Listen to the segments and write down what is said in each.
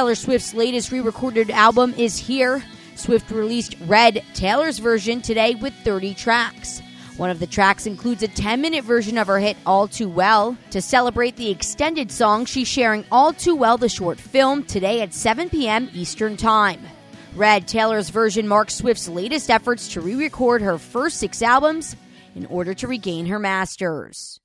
Taylor Swift's latest re recorded album is here. Swift released Red, Taylor's version, today with 30 tracks. One of the tracks includes a 10 minute version of her hit All Too Well. To celebrate the extended song, she's sharing All Too Well, the short film, today at 7 p.m. Eastern Time. Red, Taylor's version marks Swift's latest efforts to re record her first six albums in order to regain her masters.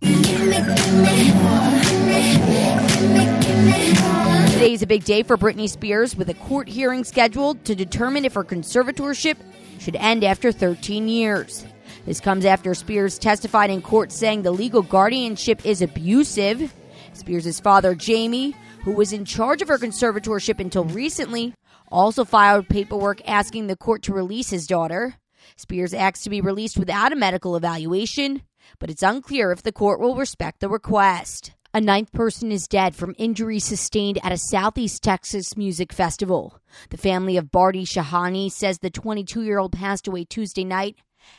Today is a big day for Britney Spears with a court hearing scheduled to determine if her conservatorship should end after 13 years. This comes after Spears testified in court saying the legal guardianship is abusive. Spears' father, Jamie, who was in charge of her conservatorship until recently, also filed paperwork asking the court to release his daughter. Spears asked to be released without a medical evaluation, but it's unclear if the court will respect the request. A ninth person is dead from injuries sustained at a Southeast Texas music festival. The family of Bharti Shahani says the 22 year old passed away Tuesday night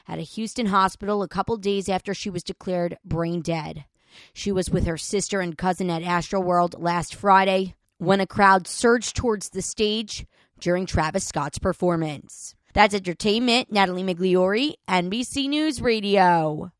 at a Houston hospital a couple days after she was declared brain dead. She was with her sister and cousin at Astroworld last Friday when a crowd surged towards the stage during Travis Scott's performance. That's entertainment. Natalie Migliori, NBC News Radio.